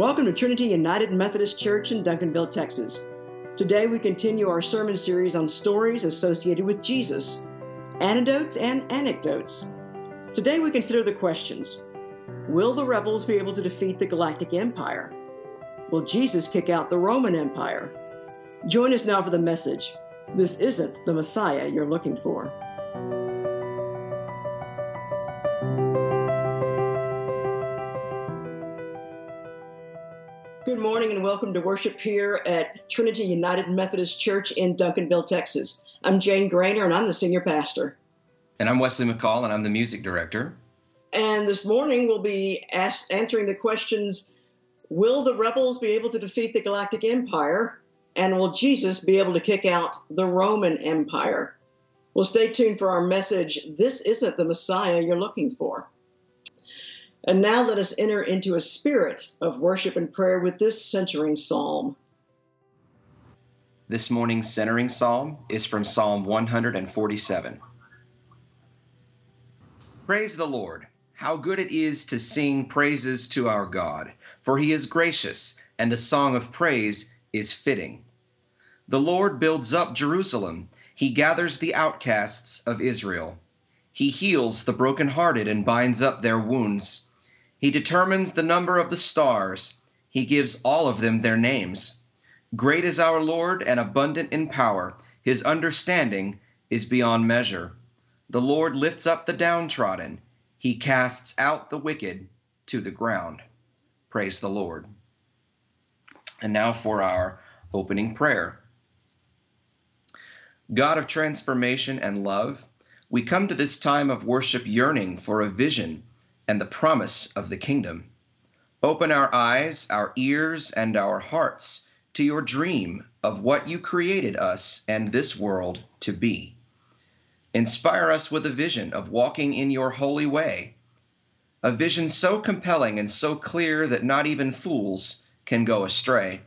Welcome to Trinity United Methodist Church in Duncanville, Texas. Today we continue our sermon series on stories associated with Jesus, anecdotes and anecdotes. Today we consider the questions Will the rebels be able to defeat the Galactic Empire? Will Jesus kick out the Roman Empire? Join us now for the message This isn't the Messiah you're looking for. Morning and welcome to worship here at Trinity United Methodist Church in Duncanville, Texas. I'm Jane Grainer and I'm the senior pastor. And I'm Wesley McCall and I'm the music director. And this morning we'll be asked, answering the questions Will the rebels be able to defeat the Galactic Empire? And will Jesus be able to kick out the Roman Empire? Well, stay tuned for our message This isn't the Messiah you're looking for. And now let us enter into a spirit of worship and prayer with this centering psalm. This morning's centering psalm is from Psalm 147. Praise the Lord. How good it is to sing praises to our God, for he is gracious, and a song of praise is fitting. The Lord builds up Jerusalem, he gathers the outcasts of Israel. He heals the brokenhearted and binds up their wounds. He determines the number of the stars. He gives all of them their names. Great is our Lord and abundant in power. His understanding is beyond measure. The Lord lifts up the downtrodden. He casts out the wicked to the ground. Praise the Lord. And now for our opening prayer. God of transformation and love, we come to this time of worship yearning for a vision and the promise of the kingdom. Open our eyes, our ears, and our hearts to your dream of what you created us and this world to be. Inspire us with a vision of walking in your holy way, a vision so compelling and so clear that not even fools can go astray.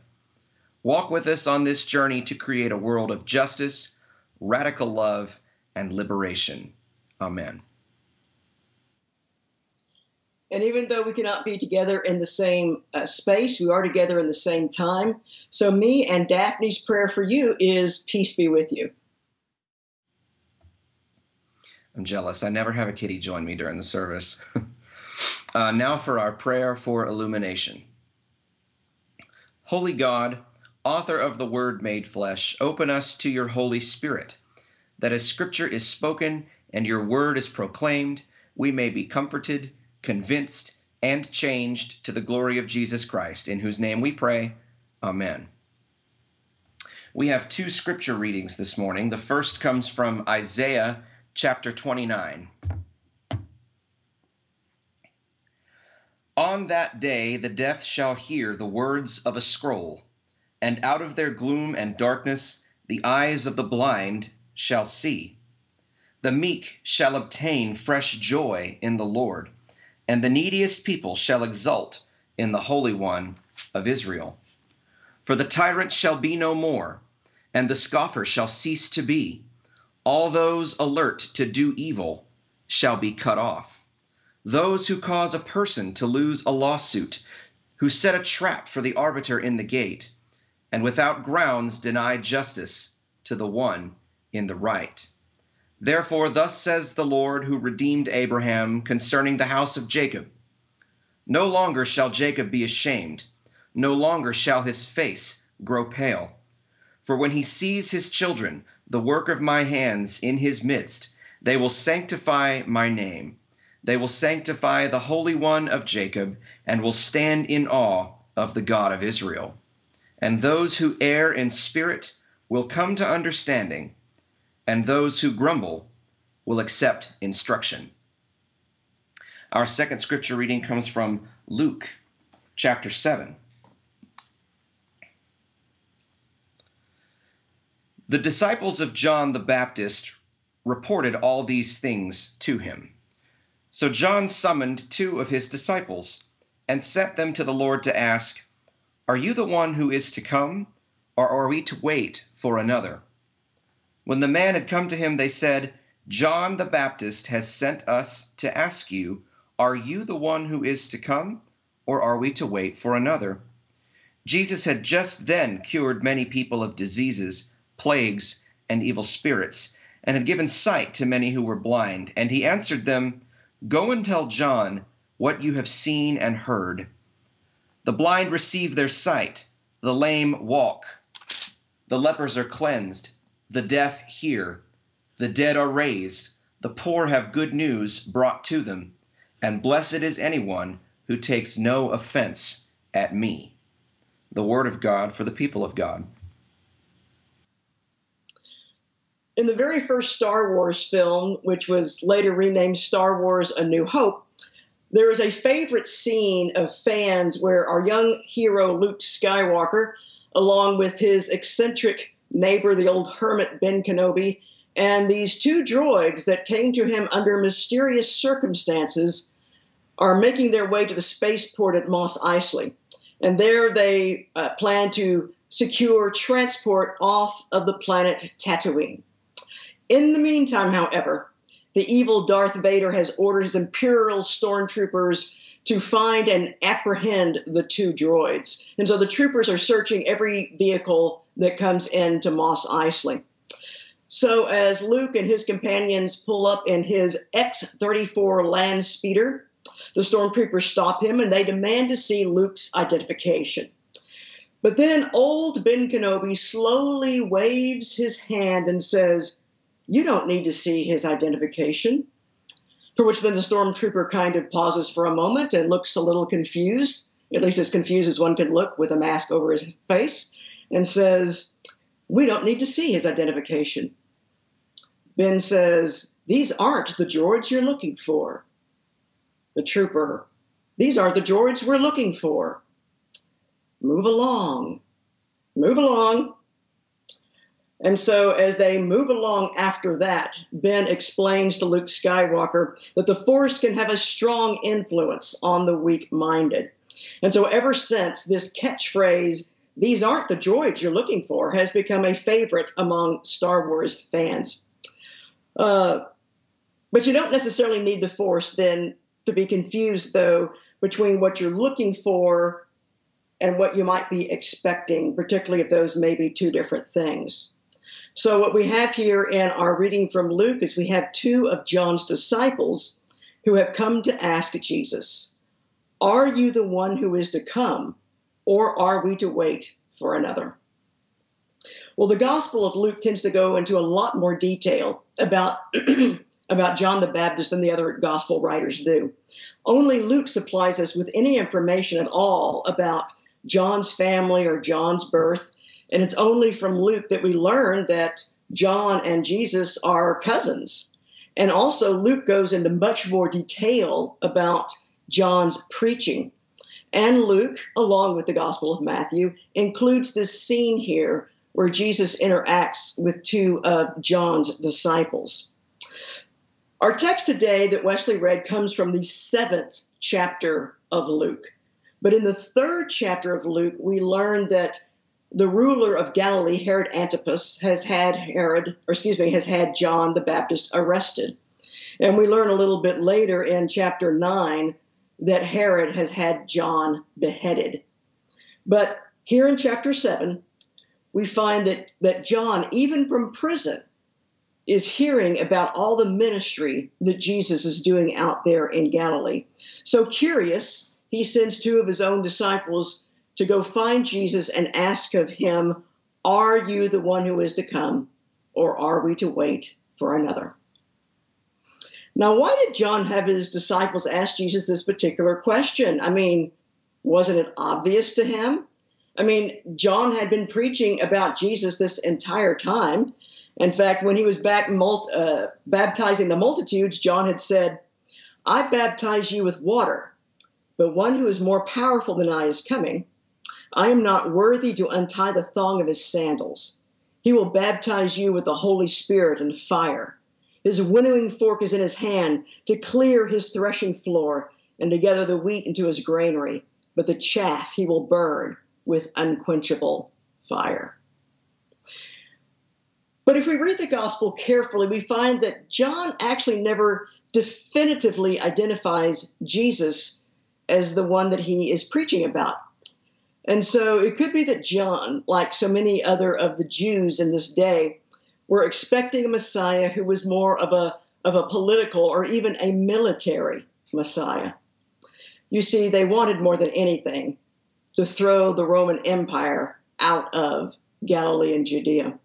Walk with us on this journey to create a world of justice, radical love, and liberation. Amen. And even though we cannot be together in the same uh, space, we are together in the same time. So, me and Daphne's prayer for you is peace be with you. I'm jealous. I never have a kitty join me during the service. uh, now for our prayer for illumination. Holy God, author of the Word made flesh, open us to your Holy Spirit, that as Scripture is spoken and your Word is proclaimed, we may be comforted convinced, and changed to the glory of Jesus Christ, in whose name we pray. Amen. We have two scripture readings this morning. The first comes from Isaiah chapter 29. On that day the deaf shall hear the words of a scroll, and out of their gloom and darkness the eyes of the blind shall see. The meek shall obtain fresh joy in the Lord and the neediest people shall exult in the Holy One of Israel. For the tyrant shall be no more, and the scoffer shall cease to be. All those alert to do evil shall be cut off. Those who cause a person to lose a lawsuit, who set a trap for the arbiter in the gate, and without grounds deny justice to the one in the right. Therefore, thus says the Lord who redeemed Abraham concerning the house of Jacob No longer shall Jacob be ashamed, no longer shall his face grow pale. For when he sees his children, the work of my hands, in his midst, they will sanctify my name. They will sanctify the Holy One of Jacob, and will stand in awe of the God of Israel. And those who err in spirit will come to understanding and those who grumble will accept instruction. Our second scripture reading comes from Luke chapter 7. The disciples of John the Baptist reported all these things to him. So John summoned two of his disciples and sent them to the Lord to ask, Are you the one who is to come, or are we to wait for another? When the man had come to him, they said, John the Baptist has sent us to ask you, Are you the one who is to come, or are we to wait for another? Jesus had just then cured many people of diseases, plagues, and evil spirits, and had given sight to many who were blind. And he answered them, Go and tell John what you have seen and heard. The blind receive their sight, the lame walk, the lepers are cleansed, the deaf hear, the dead are raised, the poor have good news brought to them, and blessed is anyone who takes no offense at me the word of God for the people of God. In the very first Star Wars film, which was later renamed Star Wars A New Hope, there is a favorite scene of fans where our young hero Luke Skywalker, along with his eccentric neighbor, the old hermit Ben Kenobi, and these two droids that came to him under mysterious circumstances, are making their way to the spaceport at Mos Eisley. And there they uh, plan to secure transport off of the planet Tatooine. In the meantime, however, the evil Darth Vader has ordered his Imperial stormtroopers to find and apprehend the two droids. And so the troopers are searching every vehicle that comes into Mos Eisley. So as Luke and his companions pull up in his X 34 land speeder, the stormtroopers stop him and they demand to see Luke's identification. But then old Ben Kenobi slowly waves his hand and says, You don't need to see his identification. For which then the stormtrooper kind of pauses for a moment and looks a little confused, at least as confused as one could look with a mask over his face, and says, We don't need to see his identification. Ben says, These aren't the droids you're looking for the trooper. These are the droids we're looking for. Move along. Move along. And so, as they move along after that, Ben explains to Luke Skywalker that the Force can have a strong influence on the weak minded. And so, ever since this catchphrase, these aren't the droids you're looking for, has become a favorite among Star Wars fans. Uh, but you don't necessarily need the Force then to be confused, though, between what you're looking for and what you might be expecting, particularly if those may be two different things. So, what we have here in our reading from Luke is we have two of John's disciples who have come to ask Jesus, Are you the one who is to come, or are we to wait for another? Well, the Gospel of Luke tends to go into a lot more detail about about John the Baptist than the other gospel writers do. Only Luke supplies us with any information at all about John's family or John's birth. And it's only from Luke that we learn that John and Jesus are cousins. And also, Luke goes into much more detail about John's preaching. And Luke, along with the Gospel of Matthew, includes this scene here where Jesus interacts with two of John's disciples. Our text today that Wesley read comes from the seventh chapter of Luke. But in the third chapter of Luke, we learn that the ruler of Galilee, Herod Antipas, has had Herod, or excuse me, has had John the Baptist arrested. And we learn a little bit later in chapter 9 that Herod has had John beheaded. But here in chapter 7, we find that, that John, even from prison, is hearing about all the ministry that Jesus is doing out there in Galilee. So curious, he sends two of his own disciples to go find Jesus and ask of him, Are you the one who is to come, or are we to wait for another? Now, why did John have his disciples ask Jesus this particular question? I mean, wasn't it obvious to him? I mean, John had been preaching about Jesus this entire time. In fact, when he was back uh, baptizing the multitudes, John had said, I baptize you with water, but one who is more powerful than I is coming. I am not worthy to untie the thong of his sandals. He will baptize you with the Holy Spirit and fire. His winnowing fork is in his hand to clear his threshing floor and to gather the wheat into his granary, but the chaff he will burn with unquenchable fire. But if we read the gospel carefully, we find that John actually never definitively identifies Jesus as the one that he is preaching about. And so it could be that John, like so many other of the Jews in this day, were expecting a Messiah who was more of a, of a political or even a military Messiah. You see, they wanted more than anything to throw the Roman Empire out of Galilee and Judea.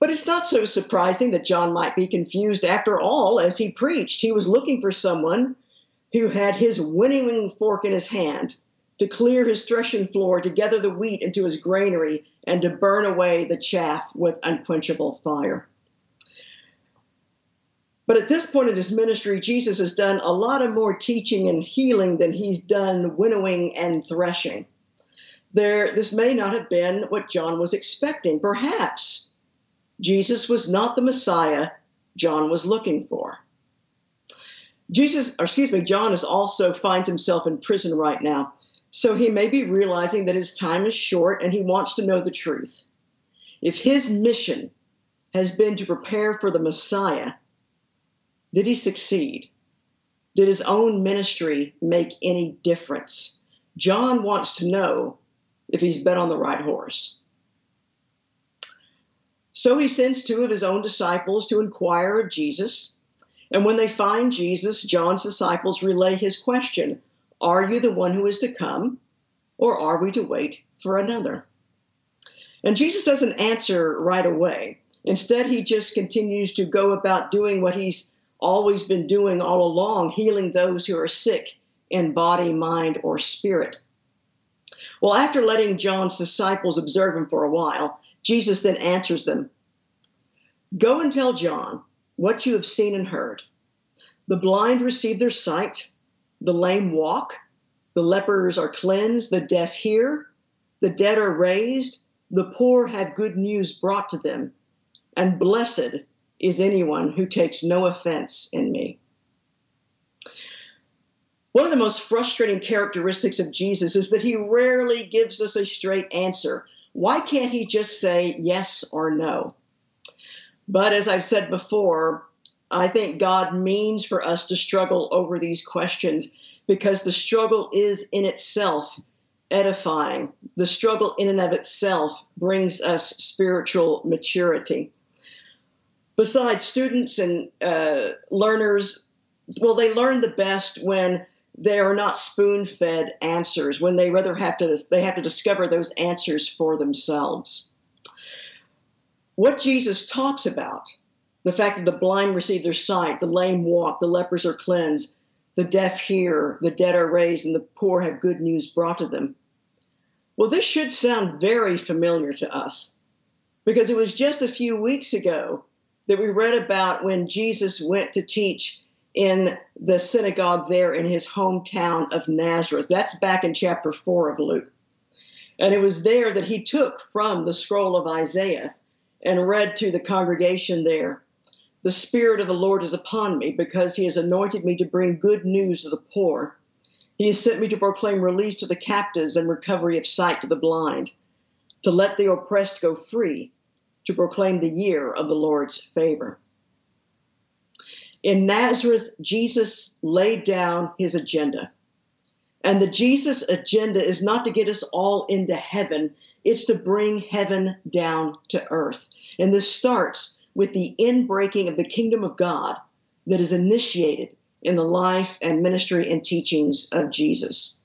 But it's not so surprising that John might be confused. After all, as he preached, he was looking for someone who had his winnowing fork in his hand to clear his threshing floor, to gather the wheat into his granary, and to burn away the chaff with unquenchable fire. But at this point in his ministry, Jesus has done a lot of more teaching and healing than he's done winnowing and threshing. There, this may not have been what John was expecting. Perhaps Jesus was not the Messiah John was looking for. Jesus, or excuse me, John is also finds himself in prison right now. So he may be realizing that his time is short and he wants to know the truth. If his mission has been to prepare for the Messiah, did he succeed? Did his own ministry make any difference? John wants to know if he's bet on the right horse. So he sends two of his own disciples to inquire of Jesus. And when they find Jesus, John's disciples relay his question Are you the one who is to come, or are we to wait for another? And Jesus doesn't answer right away. Instead, he just continues to go about doing what he's always been doing all along, healing those who are sick in body, mind, or spirit. Well, after letting John's disciples observe him for a while, Jesus then answers them Go and tell John what you have seen and heard. The blind receive their sight, the lame walk, the lepers are cleansed, the deaf hear, the dead are raised, the poor have good news brought to them, and blessed is anyone who takes no offense in me. One of the most frustrating characteristics of Jesus is that he rarely gives us a straight answer. Why can't he just say yes or no? But as I've said before, I think God means for us to struggle over these questions because the struggle is in itself edifying. The struggle in and of itself brings us spiritual maturity besides students and uh, learners, well, they learn the best when they are not spoon-fed answers. When they rather have to, they have to discover those answers for themselves. What Jesus talks about, the fact that the blind receive their sight, the lame walk, the lepers are cleansed, the deaf hear, the dead are raised, and the poor have good news brought to them. Well, this should sound very familiar to us because it was just a few weeks ago that we read about when Jesus went to teach in the synagogue there in his hometown of Nazareth. That's back in chapter 4 of Luke. And it was there that he took from the scroll of Isaiah and read to the congregation there The Spirit of the Lord is upon me because he has anointed me to bring good news to the poor. He has sent me to proclaim release to the captives and recovery of sight to the blind, to let the oppressed go free to proclaim the year of the Lord's favor. In Nazareth, Jesus laid down his agenda. And the Jesus agenda is not to get us all into heaven, it's to bring heaven down to earth. And this starts with the inbreaking of the kingdom of God that is initiated in the life and ministry and teachings of Jesus.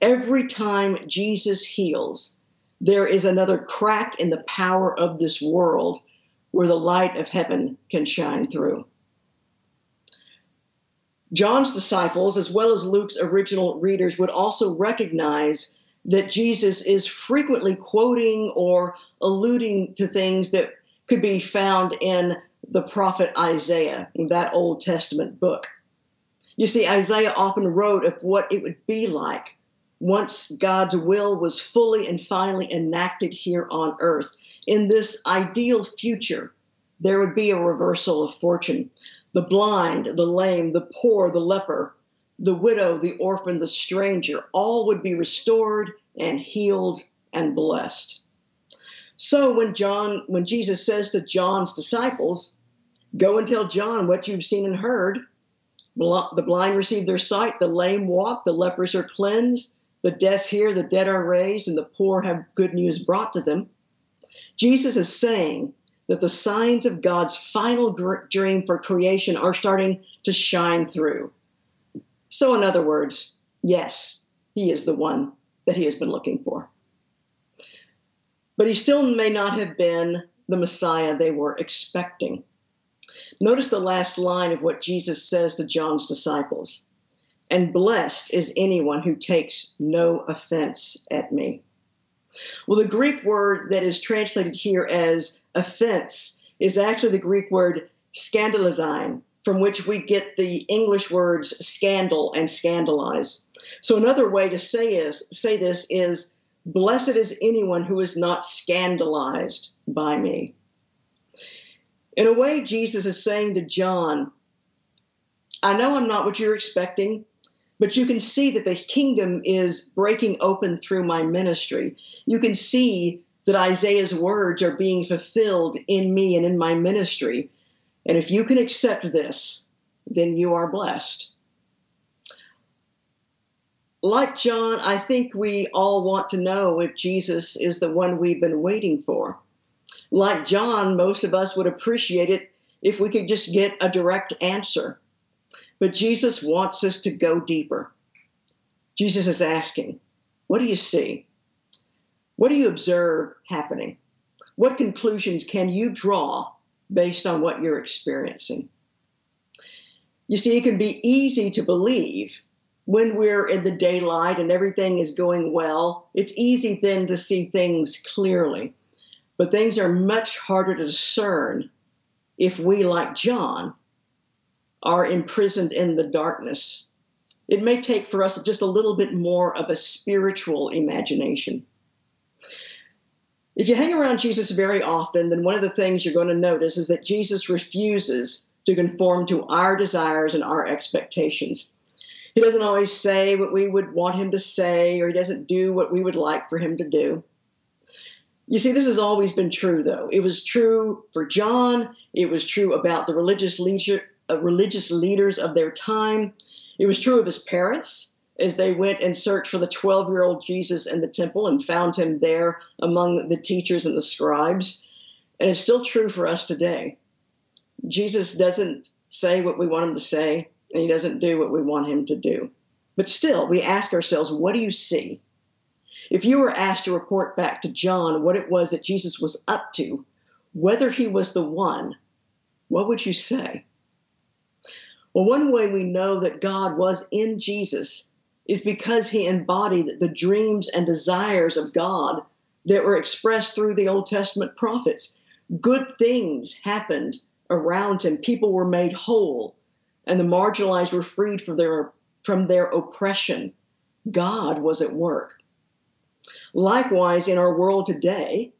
Every time Jesus heals, there is another crack in the power of this world where the light of heaven can shine through. John's disciples, as well as Luke's original readers, would also recognize that Jesus is frequently quoting or alluding to things that could be found in the prophet Isaiah, that Old Testament book. You see, Isaiah often wrote of what it would be like once God's will was fully and finally enacted here on earth. In this ideal future, there would be a reversal of fortune. The blind, the lame, the poor, the leper, the widow, the orphan, the stranger, all would be restored and healed and blessed. So when John, when Jesus says to John's disciples, Go and tell John what you've seen and heard, The blind receive their sight, the lame walk, the lepers are cleansed, the deaf hear, the dead are raised, and the poor have good news brought to them. Jesus is saying that the signs of God's final dream for creation are starting to shine through. So, in other words, yes, he is the one that he has been looking for. But he still may not have been the Messiah they were expecting. Notice the last line of what Jesus says to John's disciples and blessed is anyone who takes no offense at me. Well, the Greek word that is translated here as offense is actually the Greek word scandalizine, from which we get the English words scandal and scandalize. So another way to say is say this is blessed is anyone who is not scandalized by me. In a way, Jesus is saying to John, I know I'm not what you're expecting, but you can see that the kingdom is breaking open through my ministry. You can see that Isaiah's words are being fulfilled in me and in my ministry. And if you can accept this, then you are blessed. Like John, I think we all want to know if Jesus is the one we've been waiting for. Like John, most of us would appreciate it if we could just get a direct answer. But Jesus wants us to go deeper. Jesus is asking, What do you see? What do you observe happening? What conclusions can you draw based on what you're experiencing? You see, it can be easy to believe when we're in the daylight and everything is going well. It's easy then to see things clearly. But things are much harder to discern if we, like John, are imprisoned in the darkness. It may take for us just a little bit more of a spiritual imagination. If you hang around Jesus very often, then one of the things you're going to notice is that Jesus refuses to conform to our desires and our expectations. He doesn't always say what we would want him to say, or he doesn't do what we would like for him to do. You see, this has always been true, though. It was true for John, it was true about the religious leader, uh, religious leaders of their time. It was true of his parents as they went and searched for the 12 year old Jesus in the temple and found him there among the teachers and the scribes. And it's still true for us today. Jesus doesn't say what we want him to say, and he doesn't do what we want him to do. But still, we ask ourselves, what do you see? If you were asked to report back to John what it was that Jesus was up to, whether he was the one, what would you say? Well, one way we know that God was in Jesus is because he embodied the dreams and desires of God that were expressed through the Old Testament prophets. Good things happened around him. People were made whole, and the marginalized were freed from their, from their oppression. God was at work. Likewise, in our world today,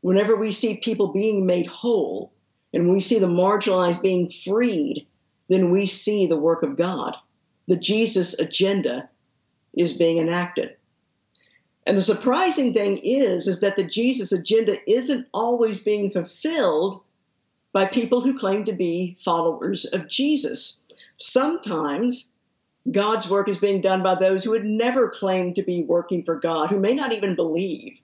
whenever we see people being made whole and we see the marginalized being freed then we see the work of God. The Jesus agenda is being enacted. And the surprising thing is, is that the Jesus agenda isn't always being fulfilled by people who claim to be followers of Jesus. Sometimes God's work is being done by those who would never claim to be working for God, who may not even believe.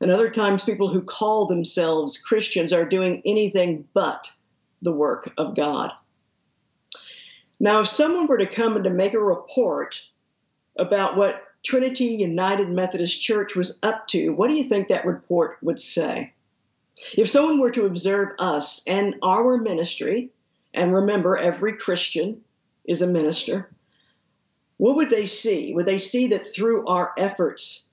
And other times, people who call themselves Christians are doing anything but the work of God. Now, if someone were to come and to make a report about what Trinity United Methodist Church was up to, what do you think that report would say? If someone were to observe us and our ministry, and remember, every Christian is a minister, what would they see? Would they see that through our efforts,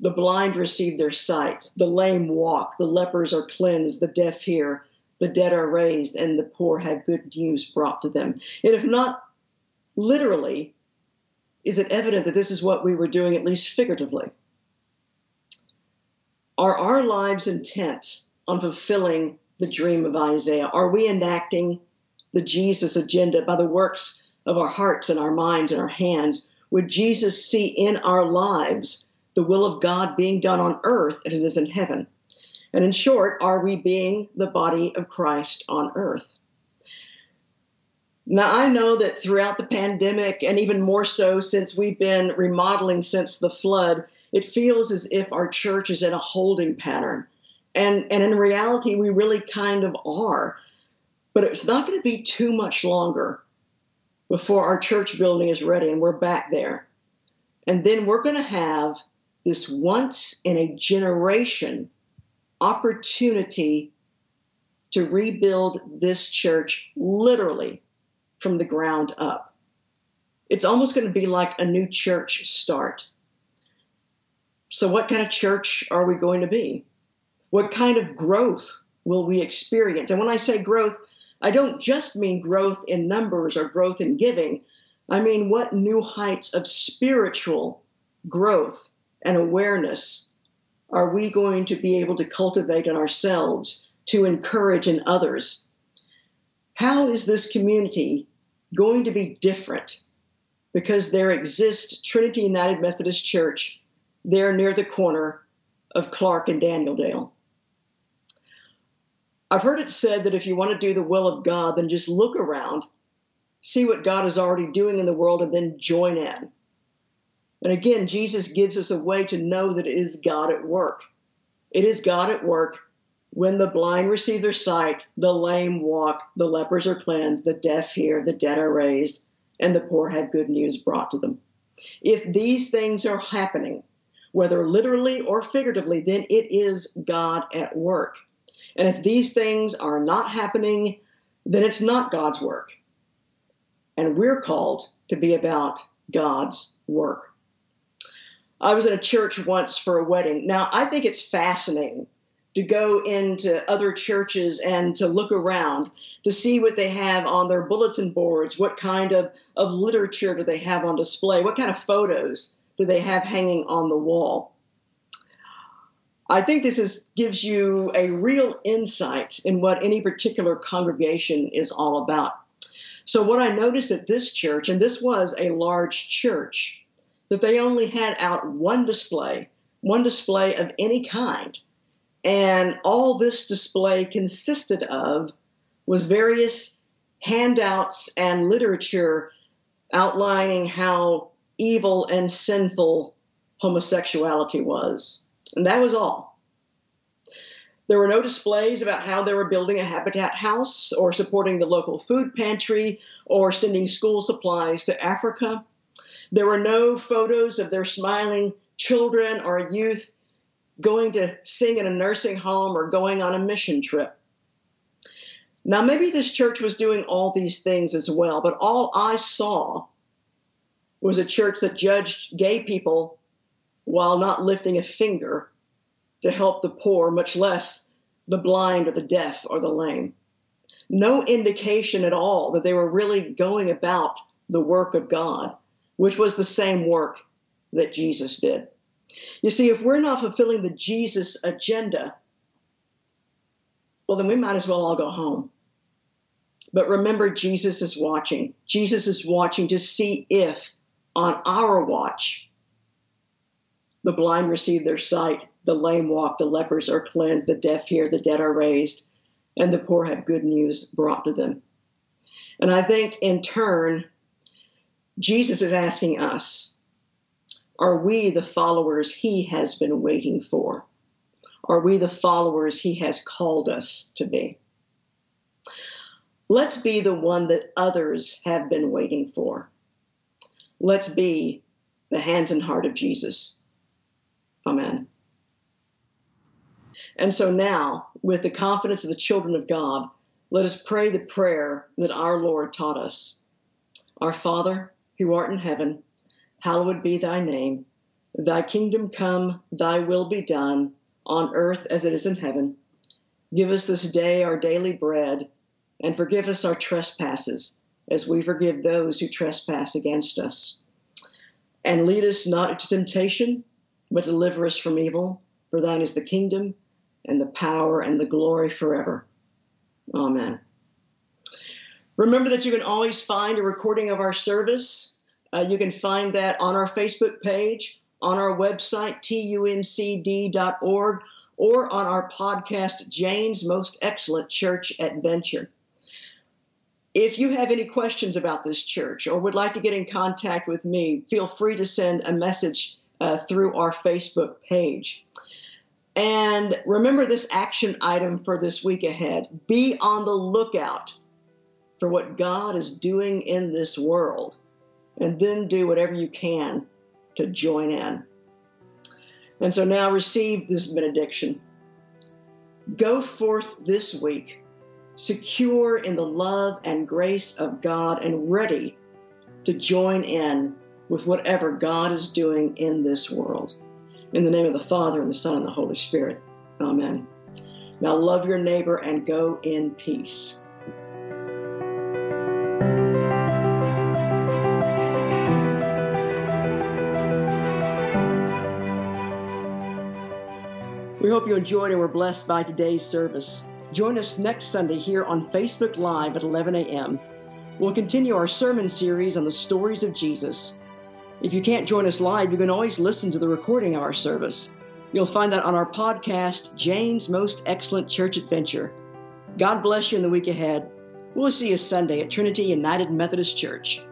the blind receive their sight, the lame walk, the lepers are cleansed, the deaf hear, the dead are raised, and the poor have good news brought to them. And if not literally, is it evident that this is what we were doing, at least figuratively? Are our lives intent on fulfilling the dream of Isaiah? Are we enacting the Jesus agenda by the works of our hearts and our minds and our hands? Would Jesus see in our lives the will of God being done on earth as it is in heaven? And in short, are we being the body of Christ on earth? Now, I know that throughout the pandemic, and even more so since we've been remodeling since the flood, it feels as if our church is in a holding pattern. And, and in reality, we really kind of are. But it's not going to be too much longer before our church building is ready and we're back there. And then we're going to have this once in a generation opportunity to rebuild this church literally from the ground up. It's almost going to be like a new church start. So, what kind of church are we going to be? What kind of growth will we experience? And when I say growth, I don't just mean growth in numbers or growth in giving. I mean, what new heights of spiritual growth and awareness are we going to be able to cultivate in ourselves to encourage in others? How is this community going to be different because there exists Trinity United Methodist Church there near the corner of Clark and Daniel I've heard it said that if you want to do the will of God, then just look around, see what God is already doing in the world, and then join in. And again, Jesus gives us a way to know that it is God at work. It is God at work when the blind receive their sight, the lame walk, the lepers are cleansed, the deaf hear, the dead are raised, and the poor have good news brought to them. If these things are happening, whether literally or figuratively, then it is God at work. And if these things are not happening, then it's not God's work. And we're called to be about God's work. I was in a church once for a wedding. Now, I think it's fascinating to go into other churches and to look around to see what they have on their bulletin boards, what kind of, of literature do they have on display, what kind of photos do they have hanging on the wall. I think this is, gives you a real insight in what any particular congregation is all about. So, what I noticed at this church, and this was a large church, that they only had out one display, one display of any kind. And all this display consisted of was various handouts and literature outlining how evil and sinful homosexuality was. And that was all. There were no displays about how they were building a habitat house or supporting the local food pantry or sending school supplies to Africa. There were no photos of their smiling children or youth going to sing in a nursing home or going on a mission trip. Now, maybe this church was doing all these things as well, but all I saw was a church that judged gay people while not lifting a finger to help the poor, much less the blind or the deaf or the lame. No indication at all that they were really going about the work of God, which was the same work that Jesus did. You see, if we're not fulfilling the Jesus agenda, well, then we might as well all go home. But remember, Jesus is watching. Jesus is watching to see if on our watch the blind receive their sight, the lame walk, the lepers are cleansed, the deaf hear, the dead are raised, and the poor have good news brought to them. And I think in turn, Jesus is asking us are we the followers he has been waiting for? Are we the followers he has called us to be? Let's be the one that others have been waiting for. Let's be the hands and heart of Jesus. Amen. And so now, with the confidence of the children of God, let us pray the prayer that our Lord taught us. Our Father, who art in heaven, hallowed be thy name. Thy kingdom come, thy will be done, on earth as it is in heaven. Give us this day our daily bread, and forgive us our trespasses, as we forgive those who trespass against us. And lead us not into temptation, but deliver us from evil. For thine is the kingdom, and the power, and the glory forever. Amen. Remember that you can always find a recording of our service uh, you can find that on our Facebook page, on our website, tumcd.org, or on our podcast, Jane's Most Excellent Church Adventure. If you have any questions about this church or would like to get in contact with me, feel free to send a message uh, through our Facebook page. And remember this action item for this week ahead be on the lookout for what God is doing in this world, and then do whatever you can to join in. And so now receive this benediction. Go forth this week, secure in the love and grace of God and ready to join in with whatever God is doing in this world. In the name of the Father, and the Son, and the Holy Spirit. Amen. Now love your neighbor and go in peace. We hope you enjoyed and were blessed by today's service. Join us next Sunday here on Facebook Live at 11 a.m. We'll continue our sermon series on the stories of Jesus. If you can't join us live, you can always listen to the recording of our service. You'll find that on our podcast, Jane's Most Excellent Church Adventure. God bless you in the week ahead. We'll see you Sunday at Trinity United Methodist Church.